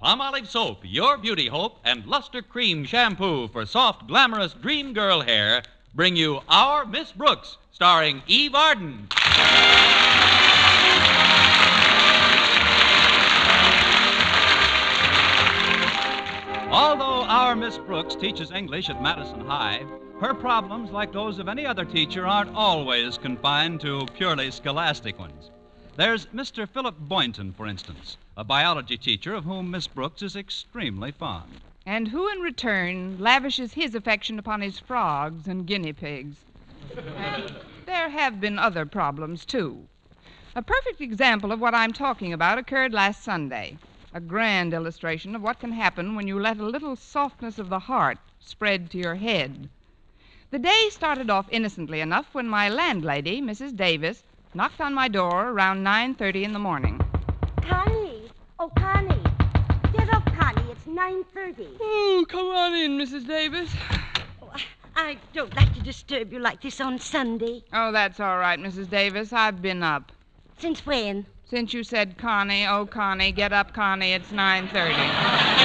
Palmolive Soap, your beauty hope, and Luster Cream Shampoo for soft, glamorous dream girl hair bring you Our Miss Brooks, starring Eve Arden. Although our Miss Brooks teaches English at Madison High, her problems, like those of any other teacher, aren't always confined to purely scholastic ones. There's Mr. Philip Boynton, for instance, a biology teacher of whom Miss Brooks is extremely fond. And who, in return, lavishes his affection upon his frogs and guinea pigs. And there have been other problems, too. A perfect example of what I'm talking about occurred last Sunday. A grand illustration of what can happen when you let a little softness of the heart spread to your head. The day started off innocently enough when my landlady, Mrs. Davis, knocked on my door around 9:30 in the morning. Connie! Oh, Connie! Get up, Connie. It's 9.30. Oh, come on in, Mrs. Davis. Oh, I don't like to disturb you like this on Sunday. Oh, that's all right, Mrs. Davis. I've been up. Since when? Since you said, Connie, oh, Connie, get up, Connie, it's 9.30.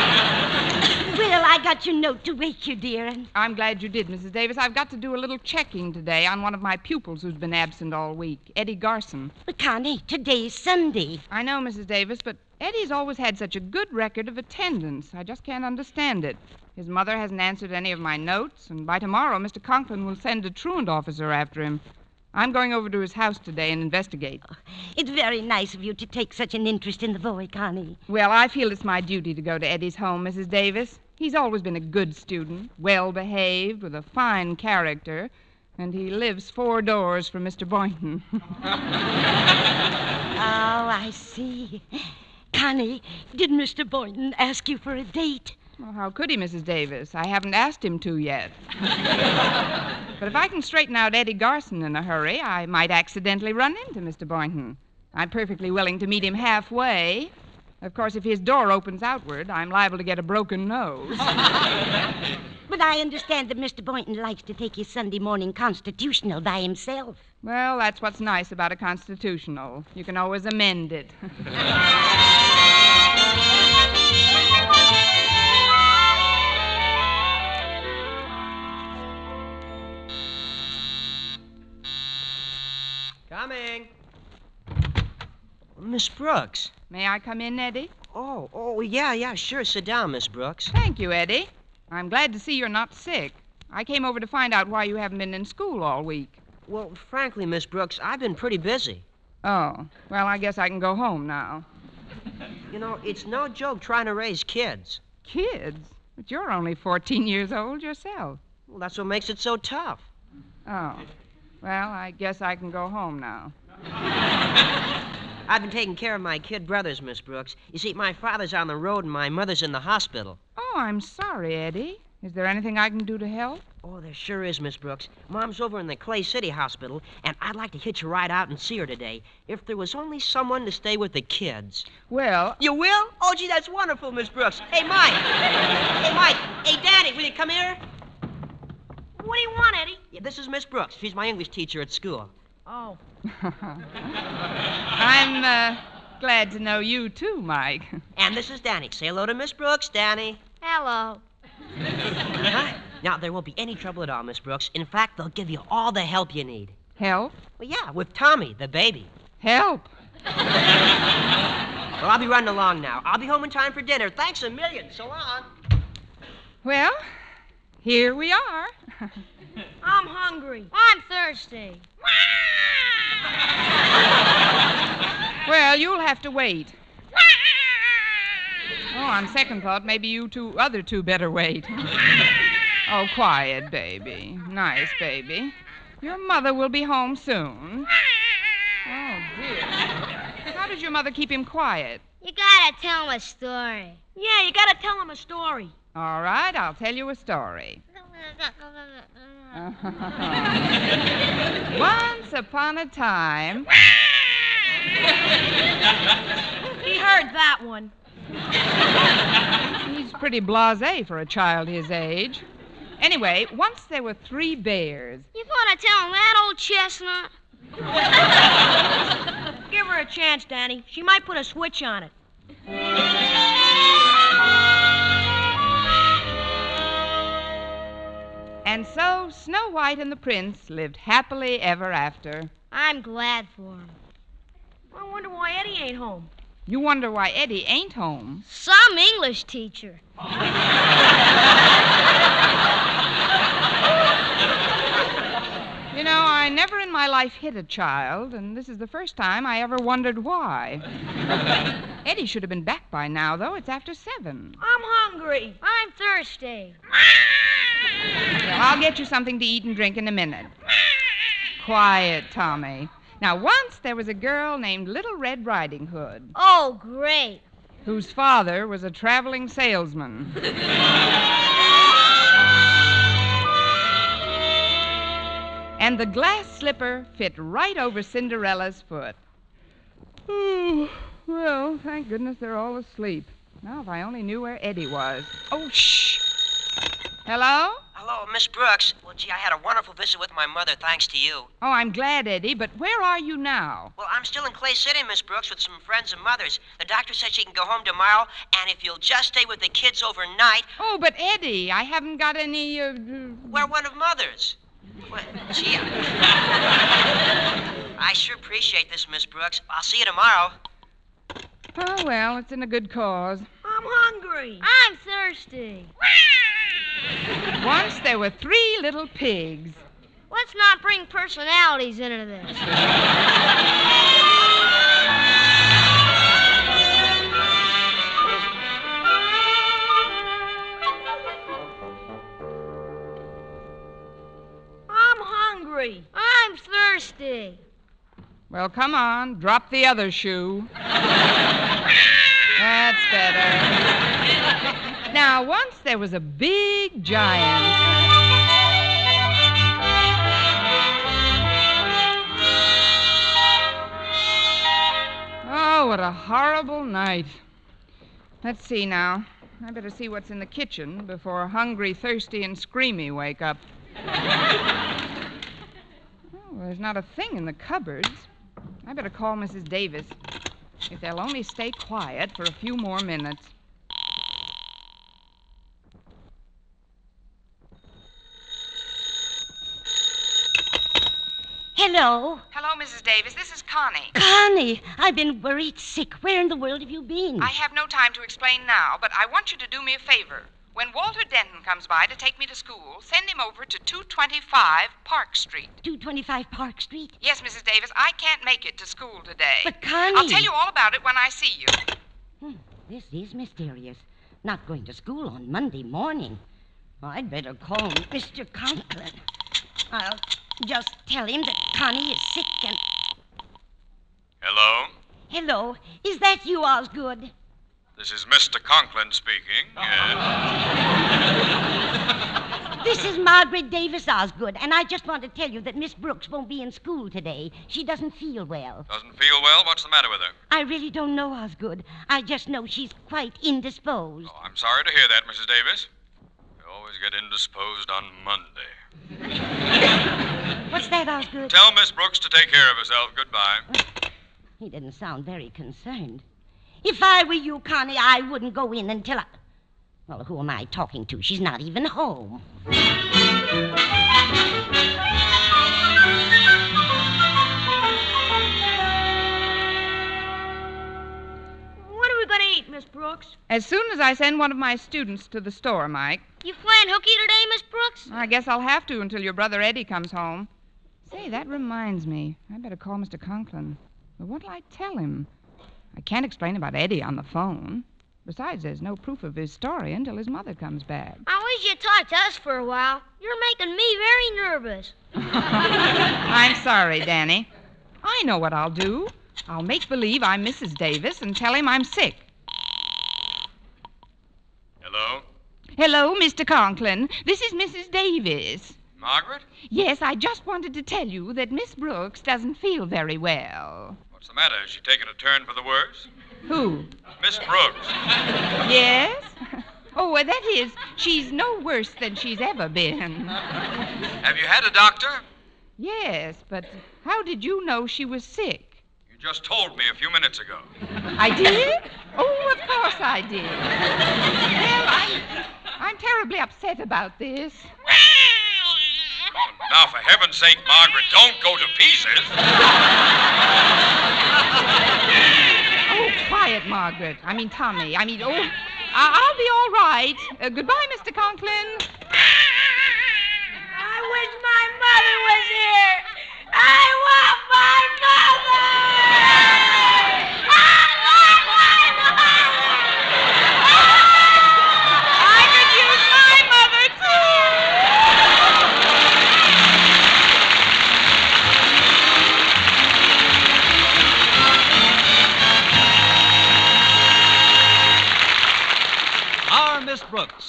Well, I got your note to wake you, dear, and I'm glad you did, Mrs. Davis. I've got to do a little checking today on one of my pupils who's been absent all week, Eddie Garson. But, Connie, today's Sunday. I know, Mrs. Davis, but Eddie's always had such a good record of attendance. I just can't understand it. His mother hasn't answered any of my notes, and by tomorrow, Mr. Conklin will send a truant officer after him. I'm going over to his house today and investigate. Oh, it's very nice of you to take such an interest in the boy, Connie. Well, I feel it's my duty to go to Eddie's home, Mrs. Davis. He's always been a good student, well behaved, with a fine character, and he lives four doors from Mr. Boynton. Oh, I see. Connie, did Mr. Boynton ask you for a date? well, how could he, Mrs. Davis? I haven't asked him to yet. but if I can straighten out Eddie Garson in a hurry, I might accidentally run into Mr. Boynton. I'm perfectly willing to meet him halfway. Of course, if his door opens outward, I'm liable to get a broken nose. But I understand that Mr. Boynton likes to take his Sunday morning constitutional by himself. Well, that's what's nice about a constitutional. You can always amend it. Miss Brooks. May I come in, Eddie? Oh, oh, yeah, yeah, sure. Sit down, Miss Brooks. Thank you, Eddie. I'm glad to see you're not sick. I came over to find out why you haven't been in school all week. Well, frankly, Miss Brooks, I've been pretty busy. Oh, well, I guess I can go home now. You know, it's no joke trying to raise kids. Kids? But you're only 14 years old yourself. Well, that's what makes it so tough. Oh, well, I guess I can go home now. I've been taking care of my kid brothers, Miss Brooks. You see, my father's on the road and my mother's in the hospital. Oh, I'm sorry, Eddie. Is there anything I can do to help? Oh, there sure is, Miss Brooks. Mom's over in the Clay City Hospital, and I'd like to hitch a ride out and see her today. If there was only someone to stay with the kids. Well, You will? Oh, gee, that's wonderful, Miss Brooks. Hey, Mike. hey, Mike. Hey, Daddy, will you come here? What do you want, Eddie? Yeah, this is Miss Brooks. She's my English teacher at school. Oh. I'm uh, glad to know you too, Mike. And this is Danny. Say hello to Miss Brooks, Danny. Hello. Huh? Now, there won't be any trouble at all, Miss Brooks. In fact, they'll give you all the help you need. Help? Well, yeah, with Tommy, the baby. Help. Well, I'll be running along now. I'll be home in time for dinner. Thanks a million. So long. Well, here we are. I'm hungry. I'm thirsty. Well, you'll have to wait. Oh, on second thought, maybe you two other two better wait. Oh, quiet, baby. Nice, baby. Your mother will be home soon. Oh, dear. How did your mother keep him quiet? You gotta tell him a story. Yeah, you gotta tell him a story. All right, I'll tell you a story. Once upon a time. He heard that one. He's pretty blase for a child his age. Anyway, once there were three bears. You gonna tell him that old chestnut? Give her a chance, Danny. She might put a switch on it. And so Snow White and the Prince lived happily ever after. I'm glad for him. I wonder why Eddie ain't home. You wonder why Eddie ain't home. Some English teacher. You know, I never in my life hit a child, and this is the first time I ever wondered why. Eddie should have been back by now, though. It's after seven. I'm hungry. I'm thirsty. Well, I'll get you something to eat and drink in a minute. Quiet, Tommy. Now, once there was a girl named Little Red Riding Hood, Oh, great. whose father was a traveling salesman. and the glass slipper fit right over Cinderella's foot. Oh, well, thank goodness they're all asleep. Now, if I only knew where Eddie was. Oh, shh. Hello? Hello, Miss Brooks. Well, gee, I had a wonderful visit with my mother, thanks to you. Oh, I'm glad, Eddie, but where are you now? Well, I'm still in Clay City, Miss Brooks, with some friends and mothers. The doctor said she can go home tomorrow, and if you'll just stay with the kids overnight, Oh, but Eddie, I haven't got any. Uh, uh, we're one of mother's. Well, gee, I... I sure appreciate this, Miss Brooks. I'll see you tomorrow. oh, well, it's in a good cause. I'm hungry. I'm thirsty. Once there were three little pigs. Let's not bring personalities into this. I'm hungry. I'm thirsty. Well, come on, drop the other shoe. That's better. Now, once there was a big giant. Oh, what a horrible night. Let's see now. I better see what's in the kitchen before hungry, thirsty, and screamy wake up. Oh, there's not a thing in the cupboards. I better call Mrs. Davis. If they'll only stay quiet for a few more minutes. Hello. Hello, Mrs. Davis. This is Connie. Connie, I've been worried sick. Where in the world have you been? I have no time to explain now, but I want you to do me a favor. When Walter Denton comes by to take me to school, send him over to 225 Park Street. 225 Park Street. Yes, Mrs. Davis, I can't make it to school today. But, Connie. I'll tell you all about it when I see you. Hmm, this is mysterious. Not going to school on Monday morning. I'd better call Mr. Conklin. I'll just tell him that Connie is sick and. Hello? Hello, is that you, Osgood? This is Mr. Conklin speaking. Oh. Yes. This is Margaret Davis Osgood, and I just want to tell you that Miss Brooks won't be in school today. She doesn't feel well. Doesn't feel well? What's the matter with her? I really don't know, Osgood. I just know she's quite indisposed. Oh, I'm sorry to hear that, Mrs. Davis. You always get indisposed on Monday. What's that, Osgood? Tell Miss Brooks to take care of herself. Goodbye. He didn't sound very concerned. If I were you, Connie, I wouldn't go in until I. Well, who am I talking to? She's not even home. Miss Brooks? As soon as I send one of my students to the store, Mike, You playing hooky today, Miss Brooks? I guess I'll have to until your brother Eddie comes home. Say, that reminds me. I better call Mr. Conklin. But what'll I tell him? I can't explain about Eddie on the phone. Besides, there's no proof of his story until his mother comes back. I wish you'd talk to us for a while. You're making me very nervous. I'm sorry, Danny. I know what I'll do. I'll make believe I'm Mrs. Davis and tell him I'm sick. Hello? Hello, Mr. Conklin. This is Mrs. Davis. Margaret? Yes, I just wanted to tell you that Miss Brooks doesn't feel very well. What's the matter? Has she taken a turn for the worse? Who? Miss Brooks. Yes? Oh, well, that is, she's no worse than she's ever been. Have you had a doctor? Yes, but how did you know she was sick? You just told me a few minutes ago. I did? Oh, of course I did. Well, I'm, I'm terribly upset about this. Now, for heaven's sake, Margaret, don't go to pieces. Oh, quiet, Margaret. I mean, Tommy. I mean, oh, I- I'll be all right. Uh, goodbye, Mr. Conklin. I wish my mother was here. I want my mother.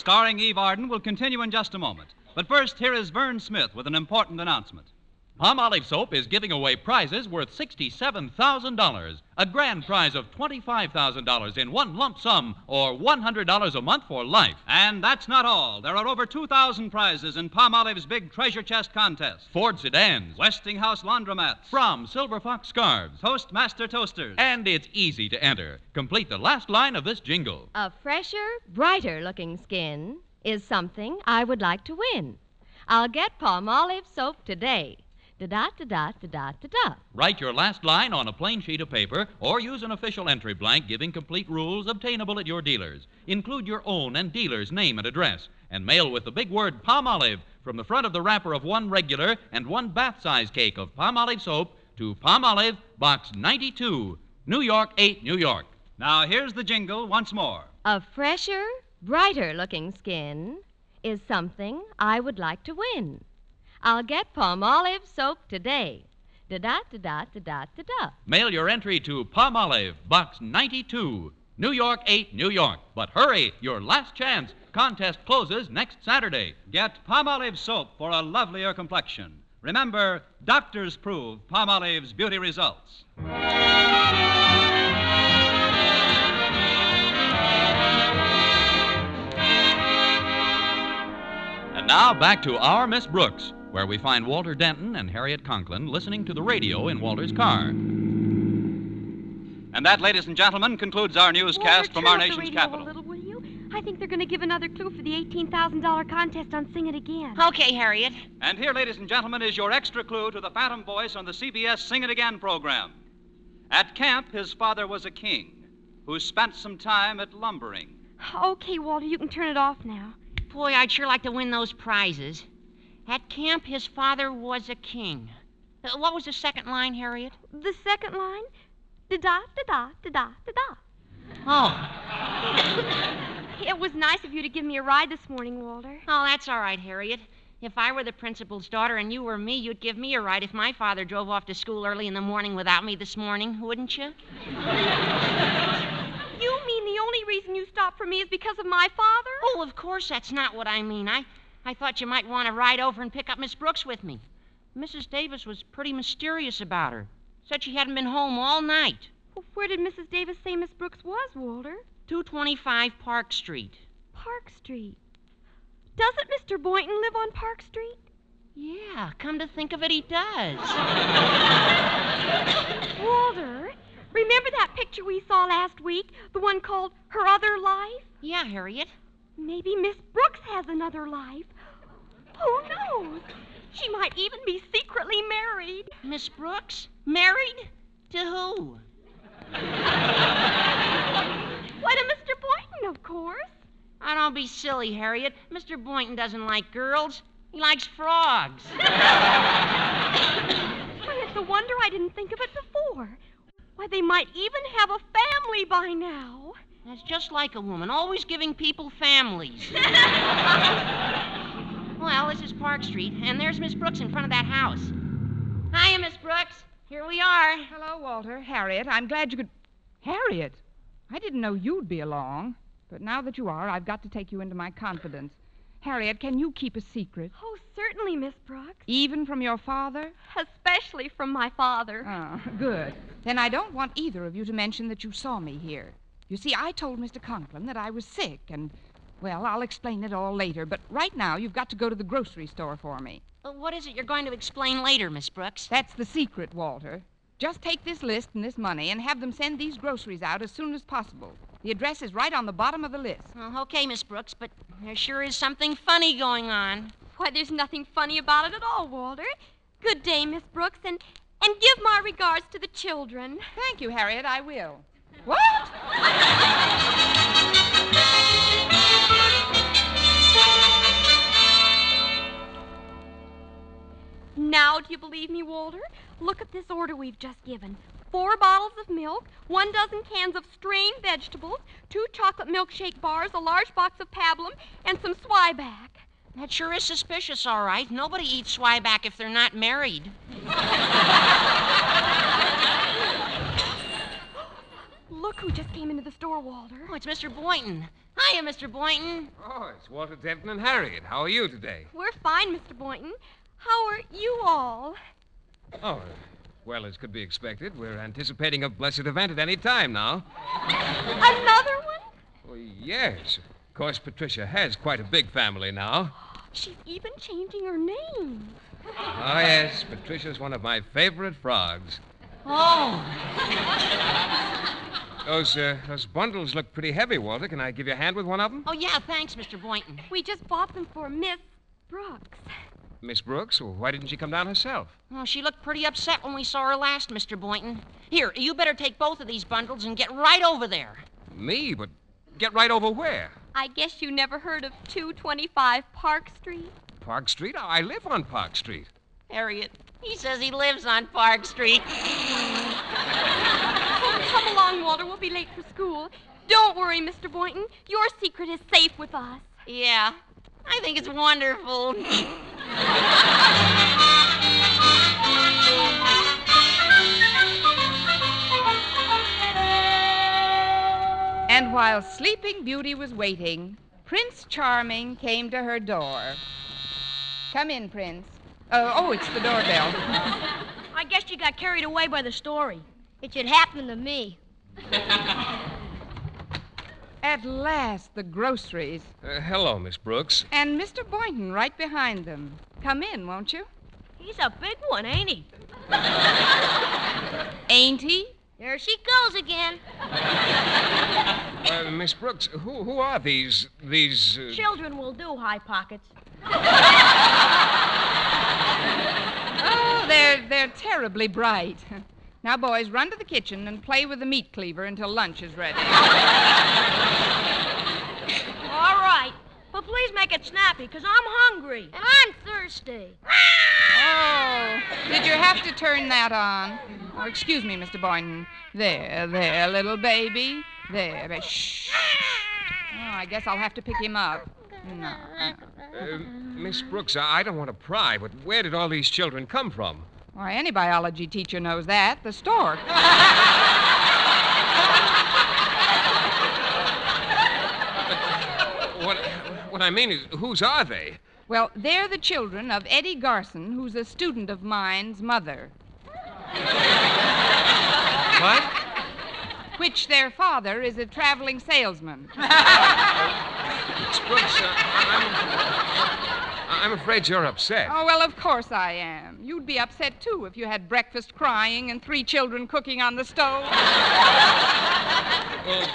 Starring Eve Arden, will continue in just a moment. But first, here is Verne Smith with an important announcement. Palmolive Soap is giving away prizes worth $67,000. A grand prize of $25,000 in one lump sum or $100 a month for life. And that's not all. There are over 2,000 prizes in Palmolive's big treasure chest contest. Ford sedans, Westinghouse laundromats, from Silver Fox scarves. Toastmaster toasters, And it's easy to enter. Complete the last line of this jingle. A fresher, brighter looking skin is something I would like to win. I'll get Palmolive soap today. Da da da da da da da da. Write your last line on a plain sheet of paper or use an official entry blank giving complete rules obtainable at your dealers. Include your own and dealer's name and address and mail with the big word Palmolive from the front of the wrapper of one regular and one bath size cake of Palmolive soap to Palmolive, Box 92, New York 8, New York. Now, here's the jingle once more. A fresher, brighter looking skin is something I would like to win. I'll get Palmolive soap today. Da da da da da da da da. Mail your entry to Palmolive, Box 92, New York 8, New York. But hurry, your last chance. Contest closes next Saturday. Get Palmolive soap for a lovelier complexion. Remember, doctors prove Palmolive's beauty results. And now back to Our Miss Brooks, where we find Walter Denton and Harriet Conklin listening to the radio in Walter's car. And that, ladies and gentlemen, concludes our newscast from our nation's capital. little, will you? I think they're going to give another clue for the $18,000 contest on Sing It Again. Okay, Harriet. And here, ladies and gentlemen, is your extra clue to the Phantom Voice on the CBS Sing It Again program. At camp, his father was a king who spent some time at lumbering. Okay, Walter, you can turn it off now. Boy, I'd sure like to win those prizes. At camp, his father was a king. Uh, what was the second line, Harriet? The second line? Da da da da da da da. Oh. it was nice of you to give me a ride this morning, Walter. Oh, that's all right, Harriet. If I were the principal's daughter and you were me, you'd give me a ride if my father drove off to school early in the morning without me this morning, wouldn't you? you mean the only reason you stopped for me is because of my father? Oh, of course, that's not what I mean. I. I thought you might want to ride over and pick up Miss Brooks with me. Mrs. Davis was pretty mysterious about her. Said she hadn't been home all night. Well, where did Mrs. Davis say Miss Brooks was, Walter? 225 Park Street. Park Street. Doesn't Mr. Boynton live on Park Street? Yeah, come to think of it, he does. Walter, remember that picture we saw last week? The one called Her Other Life? yeah, Harriet. Maybe Miss Brooks has another life. Who knows? She might even be secretly married. Miss Brooks? Married? To who? Why, to Mr. Boynton, of course. Oh, don't be silly, Harriet. Mr. Boynton doesn't like girls. He likes frogs. Why, it's a wonder I didn't think of it before. Why, they might even have a family by now. That's just like a woman, always giving people families. well, this is Park Street, and there's Miss Brooks in front of that house. Hiya, Miss Brooks. Here we are. Hello, Walter. Harriet, I'm glad you could. Harriet, I didn't know you'd be along. But now that you are, I've got to take you into my confidence. Harriet, can you keep a secret? Oh, certainly, Miss Brooks. Even from your father? Especially from my father. Oh, good. Then I don't want either of you to mention that you saw me here. You see, I told Mr. Conklin that I was sick, and, well, I'll explain it all later. But right now, you've got to go to the grocery store for me. Well, what is it you're going to explain later, Miss Brooks? That's the secret, Walter. Just take this list and this money and have them send these groceries out as soon as possible. The address is right on the bottom of the list. Well, okay, Miss Brooks, but there sure is something funny going on. Why, there's nothing funny about it at all, Walter. Good day, Miss Brooks, and and give my regards to the children. Thank you, Harriet. I will. What? Now, do you believe me, Walter? Look at this order we've just given. Four bottles of milk, one dozen cans of strained vegetables, two chocolate milkshake bars, a large box of pablum, and some zwieback. That sure is suspicious, all right. Nobody eats zwieback if they're not married. Look who just came into the store, Walter. Oh, it's Mr. Boynton. Hiya, Mr. Boynton. Oh, it's Walter Denton and Harriet. How are you today? We're fine, Mr. Boynton. How are you all? Oh, well, as could be expected, we're anticipating a blessed event at any time now. Another one? Well, yes. Of course, Patricia has quite a big family now. She's even changing her name. Oh, yes, Patricia's one of my favorite frogs. Oh. Those, uh, those bundles look pretty heavy, Walter. Can I give you a hand with one of them? Oh, yeah, thanks, Mr. Boynton. We just bought them for Miss Brooks. Miss Brooks? Well, why didn't she come down herself? Oh, she looked pretty upset when we saw her last, Mr. Boynton. Here, you better take both of these bundles and get right over there. Me? But get right over where? I guess you never heard of 225 Park Street? Park Street? I live on Park Street. Harriet, he says he lives on Park Street. Come along, Walter. We'll be late for school. Don't worry, Mr. Boynton. Your secret is safe with us. Yeah, I think it's wonderful. And while Sleeping Beauty was waiting, Prince Charming came to her door. Come in, Prince. Uh, oh, it's the doorbell. I guess you got carried away by the story. It should happen to me. At last, the groceries. Uh, hello, Miss Brooks. And Mr. Boynton right behind them. Come in, won't you? He's a big one, ain't he? Ain't he? There she goes again. Uh, Miss Brooks, who, who are these, these... Uh... Children will do, High Pockets. Oh, they're, they're terribly bright. Now, boys, run to the kitchen and play with the meat cleaver until lunch is ready. All right. But please make it snappy, because I'm hungry. And I'm thirsty. Oh, did you have to turn that on? Oh, excuse me, Mr. Boynton. There, there, little baby. There, there. Shh. Oh, I guess I'll have to pick him up. No. no. Uh, Miss Brooks, I I don't want to pry, but where did all these children come from? Why, any biology teacher knows that. The stork. What, what I mean is, whose are they? Well, they're the children of Eddie Garson, who's a student of mine's mother, What? which their father is a traveling salesman. Miss Brooks, uh, I'm, I'm afraid you're upset. Oh, well, of course I am. You'd be upset, too, if you had breakfast crying and three children cooking on the stove. Well,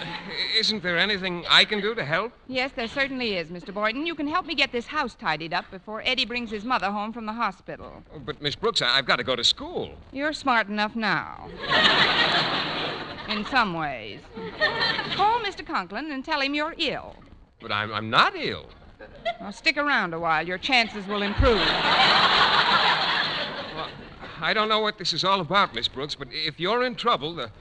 isn't there anything I can do to help? yes, there certainly is, Mr. Boynton. You can help me get this house tidied up before Eddie brings his mother home from the hospital. Oh, But, Miss Brooks, I- I've got to go to school. You're smart enough now. In some ways. Call Mr. Conklin and tell him you're ill. But I'm, I'm not ill. Now, stick around a while. Your chances will improve. Well, I don't know what this is all about, Miss Brooks, but if you're in trouble, the,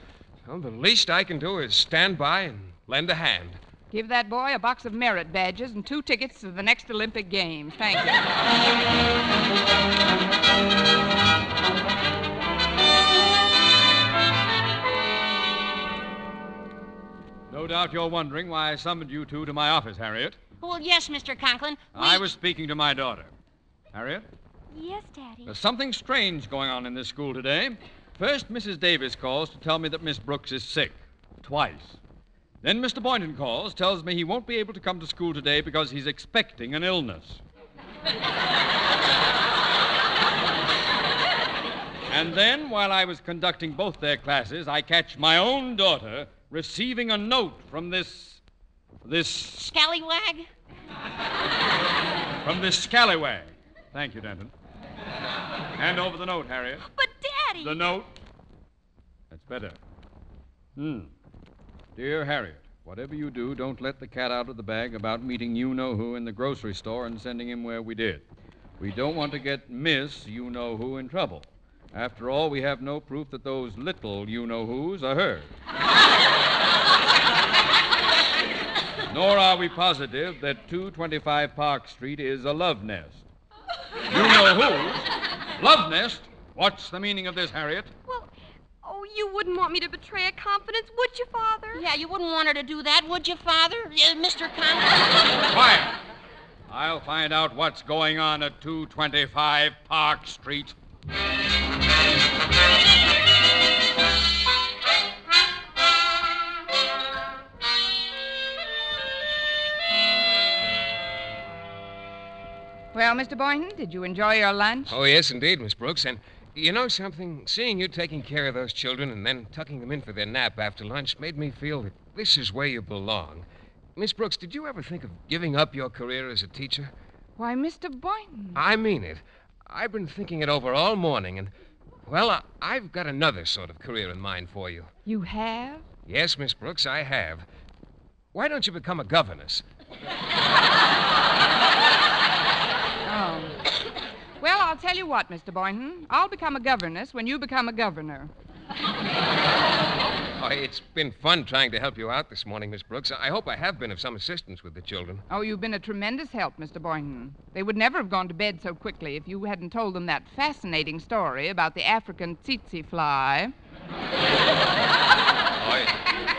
well, the least I can do is stand by and lend a hand. Give that boy a box of merit badges and two tickets to the next Olympic Games. Thank you. Doubt you're wondering why I summoned you two to my office, Harriet. well, yes, Mr. Conklin. We... I was speaking to my daughter. Harriet, Yes, Daddy. there's something strange going on in this school today. First, Mrs. Davis calls to tell me that Miss Brooks is sick. Twice. Then Mr. Boynton calls, tells me he won't be able to come to school today because he's expecting an illness. and then, while I was conducting both their classes, I catch my own daughter receiving a note from this. this. Scallywag? from this scallywag. Thank you, Denton. Hand over the note, Harriet. But, Daddy. The note. That's better. Hmm. Dear Harriet, whatever you do, don't let the cat out of the bag about meeting you know who in the grocery store and sending him where we did. We don't want to get Miss you know who in trouble. After all, we have no proof that those little you know who's are hers. Nor are we positive that 225 Park Street is a love nest. You know who's? Love nest? What's the meaning of this, Harriet? Well, oh, you wouldn't want me to betray a confidence, would you, Father? Yeah, you wouldn't want her to do that, would you, Father? Uh, Mr. Conklin? Quiet! I'll find out what's going on at 225 Park Street. Well, Mr. Boynton, did you enjoy your lunch? Oh, yes, indeed, Miss Brooks. And you know something? Seeing you taking care of those children and then tucking them in for their nap after lunch made me feel that this is where you belong. Miss Brooks, did you ever think of giving up your career as a teacher? Why, Mr. Boynton. I mean it. I've been thinking it over all morning, and, well, I, I've got another sort of career in mind for you. You have? Yes, Miss Brooks, I have. Why don't you become a governess? Oh. Well, I'll tell you what, Mr. Boynton. I'll become a governess when you become a governor. Oh, it's been fun trying to help you out this morning, Miss Brooks. I hope I have been of some assistance with the children. Oh, you've been a tremendous help, Mr. Boynton. They would never have gone to bed so quickly if you hadn't told them that fascinating story about the African tsetse fly. Oh,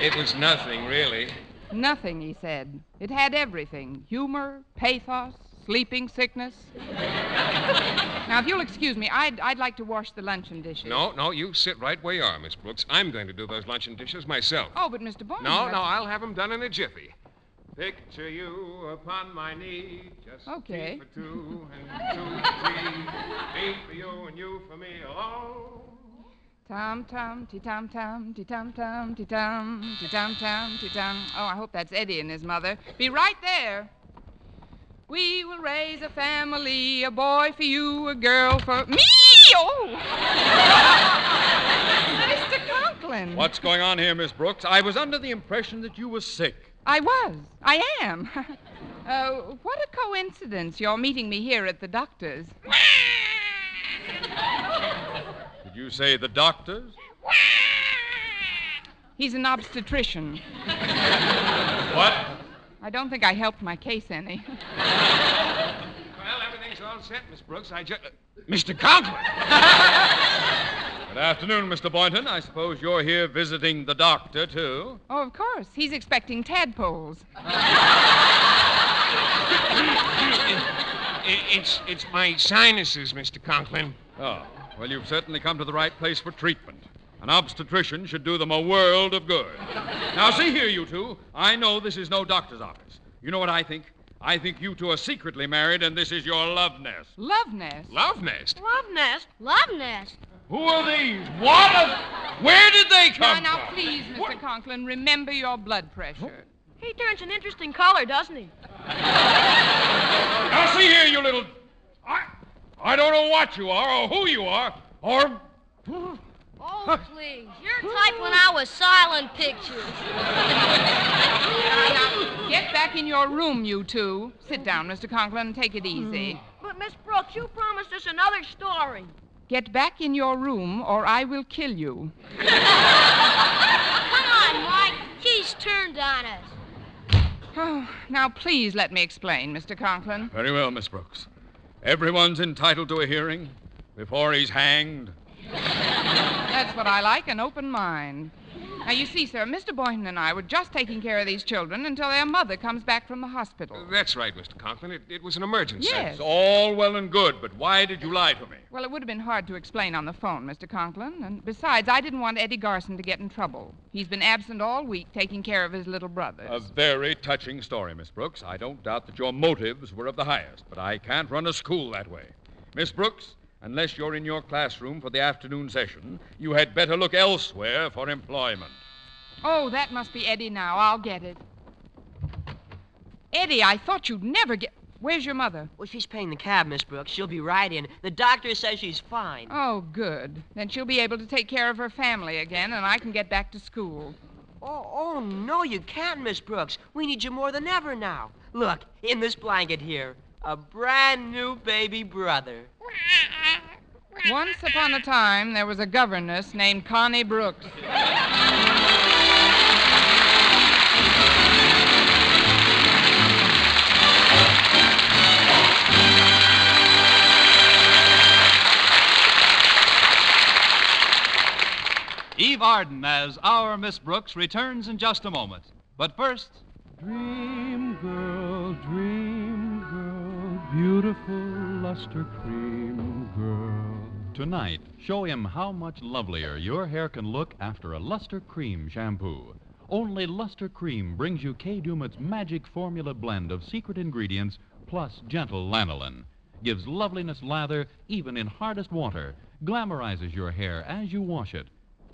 it, it was nothing, really. Nothing, he said. It had everything humor, pathos, sleeping sickness. now, if you'll excuse me, I'd, I'd like to wash the luncheon dishes. No, no, you sit right where you are, Miss Brooks. I'm going to do those luncheon dishes myself. Oh, but Mr. Boynton. No, no, I'll have them done in a jiffy. Picture you upon my knee, just Okay. for two and two for three, me for you and you for me alone. Tom tom, ti tom tom, ti tom tom, ti tom, ti tom tom, ti tom. Oh, I hope that's Eddie and his mother. Be right there. We will raise a family, a boy for you, a girl for me. Oh, Mr. Conklin. What's going on here, Miss Brooks? I was under the impression that you were sick. I was. I am. uh, what a coincidence! You're meeting me here at the doctor's. Did you say the doctor's? He's an obstetrician. What? I don't think I helped my case any. Well, everything's all set, Miss Brooks. I just. Uh, Mr. Conklin! Good afternoon, Mr. Boynton. I suppose you're here visiting the doctor, too. Oh, of course. He's expecting tadpoles. It's, it's my sinuses, Mr. Conklin. Oh, well, you've certainly come to the right place for treatment. An obstetrician should do them a world of good. Now, see here, you two. I know this is no doctor's office. You know what I think? I think you two are secretly married, and this is your love nest. Love nest. Love nest? Love nest. Love nest. Who are these? What? A... Where did they come now, from? please, Mr. Conklin, remember your blood pressure. He turns an interesting color, doesn't he? Now, see here, you little. I, I don't know what you are, or who you are, or. Oh, please. Your type when I was silent pictures. Get back in your room, you two. Sit down, Mr. Conklin, and take it easy. Hmm. But, Miss Brooks, you promised us another story. Get back in your room, or I will kill you. Come on, Mike. She's turned on us. Oh, now, please let me explain, Mr. Conklin. Very well, Miss Brooks. Everyone's entitled to a hearing before he's hanged. That's what I like an open mind. Now, you see, sir, Mr. Boynton and I were just taking care of these children until their mother comes back from the hospital. Uh, that's right, Mr. Conklin. It, it was an emergency. Yes. It's all well and good, but why did you lie to me? Well, it would have been hard to explain on the phone, Mr. Conklin. And besides, I didn't want Eddie Garson to get in trouble. He's been absent all week taking care of his little brothers. A very touching story, Miss Brooks. I don't doubt that your motives were of the highest, but I can't run a school that way. Miss Brooks, unless you're in your classroom for the afternoon session, you had better look elsewhere for employment. Oh, that must be Eddie now. I'll get it. Eddie, I thought you'd never get. Where's your mother? Well, she's paying the cab, Miss Brooks. She'll be right in. The doctor says she's fine. Oh, good. Then she'll be able to take care of her family again, and I can get back to school. Oh, oh, no, you can't, Miss Brooks. We need you more than ever now. Look, in this blanket here, a brand new baby brother. Once upon a time, there was a governess named Connie Brooks. Eve Arden as our Miss Brooks returns in just a moment. But first, Dream girl, dream girl, beautiful luster cream girl. Tonight, show him how much lovelier your hair can look after a Luster Cream shampoo. Only Luster Cream brings you Kay Daumit's magic formula blend of secret ingredients plus gentle lanolin. Gives loveliness lather even in hardest water. Glamorizes your hair as you wash it.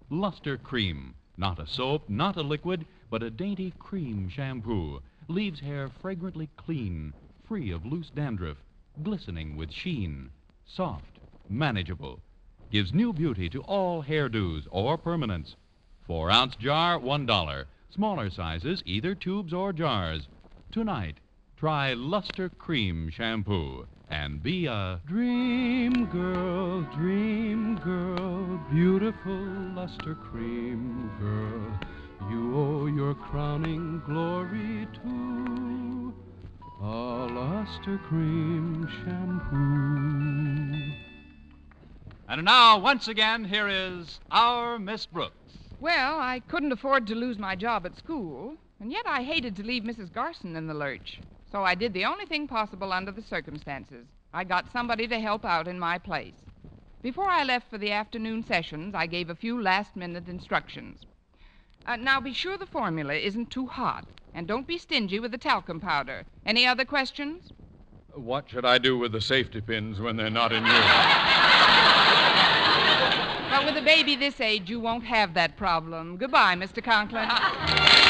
Luster Cream. Not a soap, not a liquid, but a dainty cream shampoo. Leaves hair fragrantly clean, free of loose dandruff, glistening with sheen. Soft, manageable. Gives new beauty to all hairdos or permanents. Four ounce jar, one dollar. Smaller sizes, either tubes or jars. Tonight, try Luster Cream Shampoo and be a Dream girl, dream girl, beautiful luster cream girl. You owe your crowning glory to luster cream shampoo. and now, once again, here is our Miss Brooks. Well, I couldn't afford to lose my job at school, and yet I hated to leave Mrs. Garson in the lurch. So I did the only thing possible under the circumstances. I got somebody to help out in my place. Before I left for the afternoon sessions, I gave a few last minute instructions. Uh, now, be sure the formula isn't too hot, and don't be stingy with the talcum powder. Any other questions? What should I do with the safety pins when they're not in use? But with a baby this age, you won't have that problem. Goodbye, Mr. Conklin.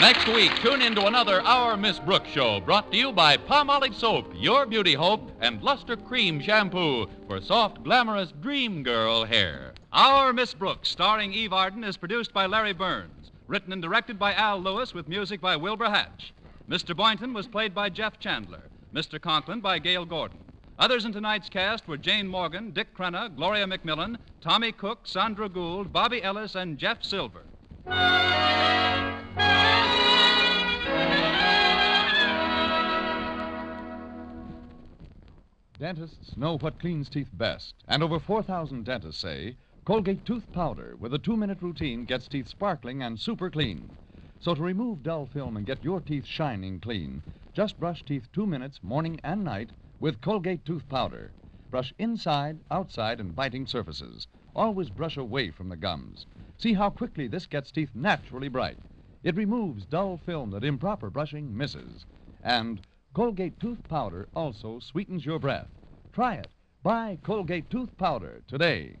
Next week, tune in to another Our Miss Brooks show brought to you by Palmolive Soap, your beauty hope, and Luster Cream Shampoo for soft, glamorous dream girl hair. Our Miss Brooks, starring Eve Arden, is produced by Larry Berns. Written and directed by Al Lewis with music by Wilbur Hatch. Mr. Boynton was played by Jeff Chandler. Mr. Conklin by Gale Gordon. Others in tonight's cast were Jane Morgan, Dick Crenna, Gloria McMillan, Tommy Cook, Sandra Gould, Bobby Ellis, and Jeff Silver. Dentists know what cleans teeth best, and over 4,000 dentists say Colgate tooth powder with a two minute routine gets teeth sparkling and super clean. So to remove dull film and get your teeth shining clean, just brush teeth two minutes morning and night with Colgate tooth powder. Brush inside, outside, and biting surfaces. Always brush away from the gums. See how quickly this gets teeth naturally bright. It removes dull film that improper brushing misses. And Colgate tooth powder also sweetens your breath. Try it. Buy Colgate tooth powder today.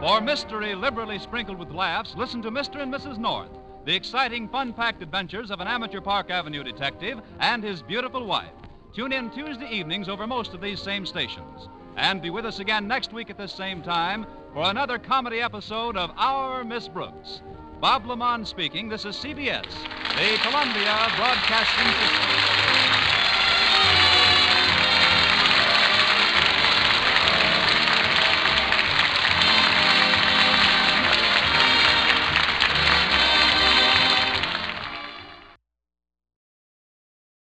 For mystery liberally sprinkled with laughs, listen to Mr. and Mrs. North, the exciting, fun packed adventures of an amateur Park Avenue detective and his beautiful wife. Tune in Tuesday evenings over most of these same stations. And be with us again next week at this same time for another comedy episode of Our Miss Brooks. Bob LeMond speaking. This is CBS, the Columbia Broadcasting System.